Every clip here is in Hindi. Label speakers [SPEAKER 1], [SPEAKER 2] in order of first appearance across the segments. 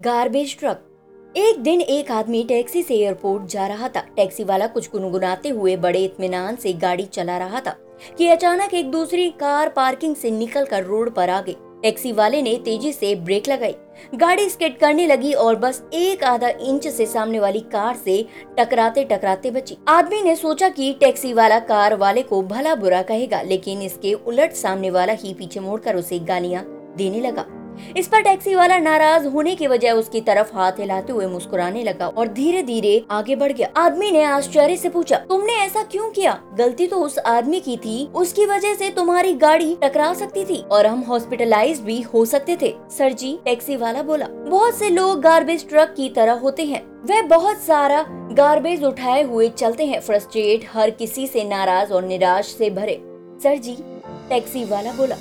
[SPEAKER 1] Garbage truck. एक दिन एक आदमी टैक्सी से एयरपोर्ट जा रहा था। टैक्सी वाला कुछ गुनगुनाते हुए बड़े इतमान से गाड़ी चला रहा था कि अचानक एक दूसरी कार पार्किंग से निकलकर रोड पर आ गई। टैक्सी वाले ने तेज़ी से ब्रेक लगाई। गाड़ी स्केट करने लगी और बस एक आधा इंच से सामने वाली कार से टकराते टकराते बची। आदमी ने सोचा कि टैक्सी वाला कार वाले को भला बुरा कहेगा, लेकिन इसके उलट सामने वाला ही पीछे मुड़कर उसे गालियाँ देने लगा। इस पर टैक्सी वाला नाराज़ होने की बजाय उसकी तरफ़ हाथ हिलाते हुए मुस्कुराने लगा और धीरे धीरे आगे बढ़ गया। आदमी ने आश्चर्य से पूछा, तुमने ऐसा क्यों किया? गलती तो उस आदमी की थी। उसकी वजह से तुम्हारी गाड़ी टकरा सकती थी और हम हॉस्पिटलाइज भी हो सकते थे। सर जी, टैक्सी वाला बोला, बहुत से लोग गार्बेज ट्रक की तरह होते हैं। वह बहुत सारा गार्बेज उठाए हुए चलते हैं फ्रस्ट्रेट हर किसी से नाराज़ और निराश से भरे। सर जी, टैक्सी वाला बोला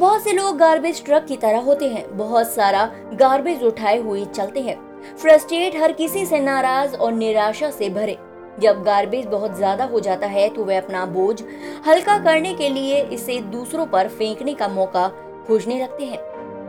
[SPEAKER 1] बहुत से लोग गार्बेज ट्रक की तरह होते हैं। बहुत सारा गार्बेज उठाए हुए चलते हैं। फ्रस्ट्रेट हर किसी से नाराज़ और निराशा से भरे। जब गार्बेज बहुत ज़्यादा हो जाता है तो वे अपना बोझ हल्का करने के लिए इसे दूसरों पर फेंकने का मौका खोजने लगते हैं।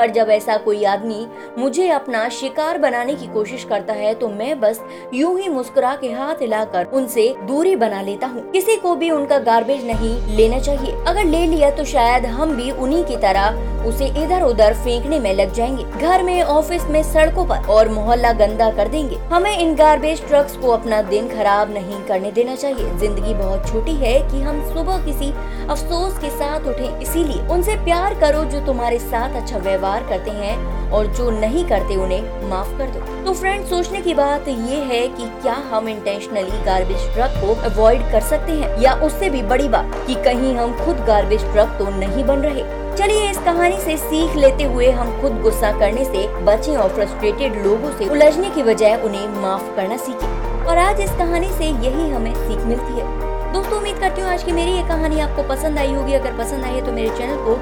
[SPEAKER 1] पर जब ऐसा कोई आदमी मुझे अपना शिकार बनाने की कोशिश करता है तो मैं बस यूँ ही मुस्कुरा के हाथ हिलाकर उनसे दूरी बना लेता हूँ। किसी को भी उनका गार्बेज नहीं लेना चाहिए। अगर ले लिया तो शायद हम भी उन्हीं की तरह उसे इधर उधर फेंकने में लग जाएँगे। घर में, ऑफ़िस में, सड़कों पर और मोहल्ला गंदा कर देंगे। हमें इन गार्बेज ट्रक्स को अपना दिन खराब नहीं करने देना चाहिए। ज़िंदगी बहुत छोटी है कि हम सुबह किसी अफसोस के साथ उठे। इसीलिए उनसे प्यार करो जो तुम्हारे साथ अच्छा व्यवहार व्यवहार करते हैं और जो नहीं करते उन्हें माफ़ कर दो। तो फ्रेंड सोचने की बात ये है कि क्या हम इंटेंशनली गार्बेज ट्रक को अवॉइड कर सकते हैं? या उससे भी बड़ी बात कि कहीं हम खुद गार्बेज ट्रक तो नहीं बन रहे? चलिए इस कहानी से सीख लेते हुए हम खुद गुस्सा करने से बचें और फ्रस्ट्रेटेड लोगों से उलझने की बजाय उन्हें माफ़ करना सीखें। और आज इस कहानी से यही हमें सीख मिलती है। दोस्तों, उम्मीद करती हूँ आज की मेरी ये कहानी आपको पसंद आई होगी। अगर पसंद आई है तो मेरे चैनल को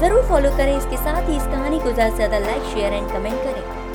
[SPEAKER 1] ज़रूर फॉलो करें इसके साथ ही इस कहानी को ज़्यादा से ज़्यादा लाइक शेयर एंड कमेंट करें।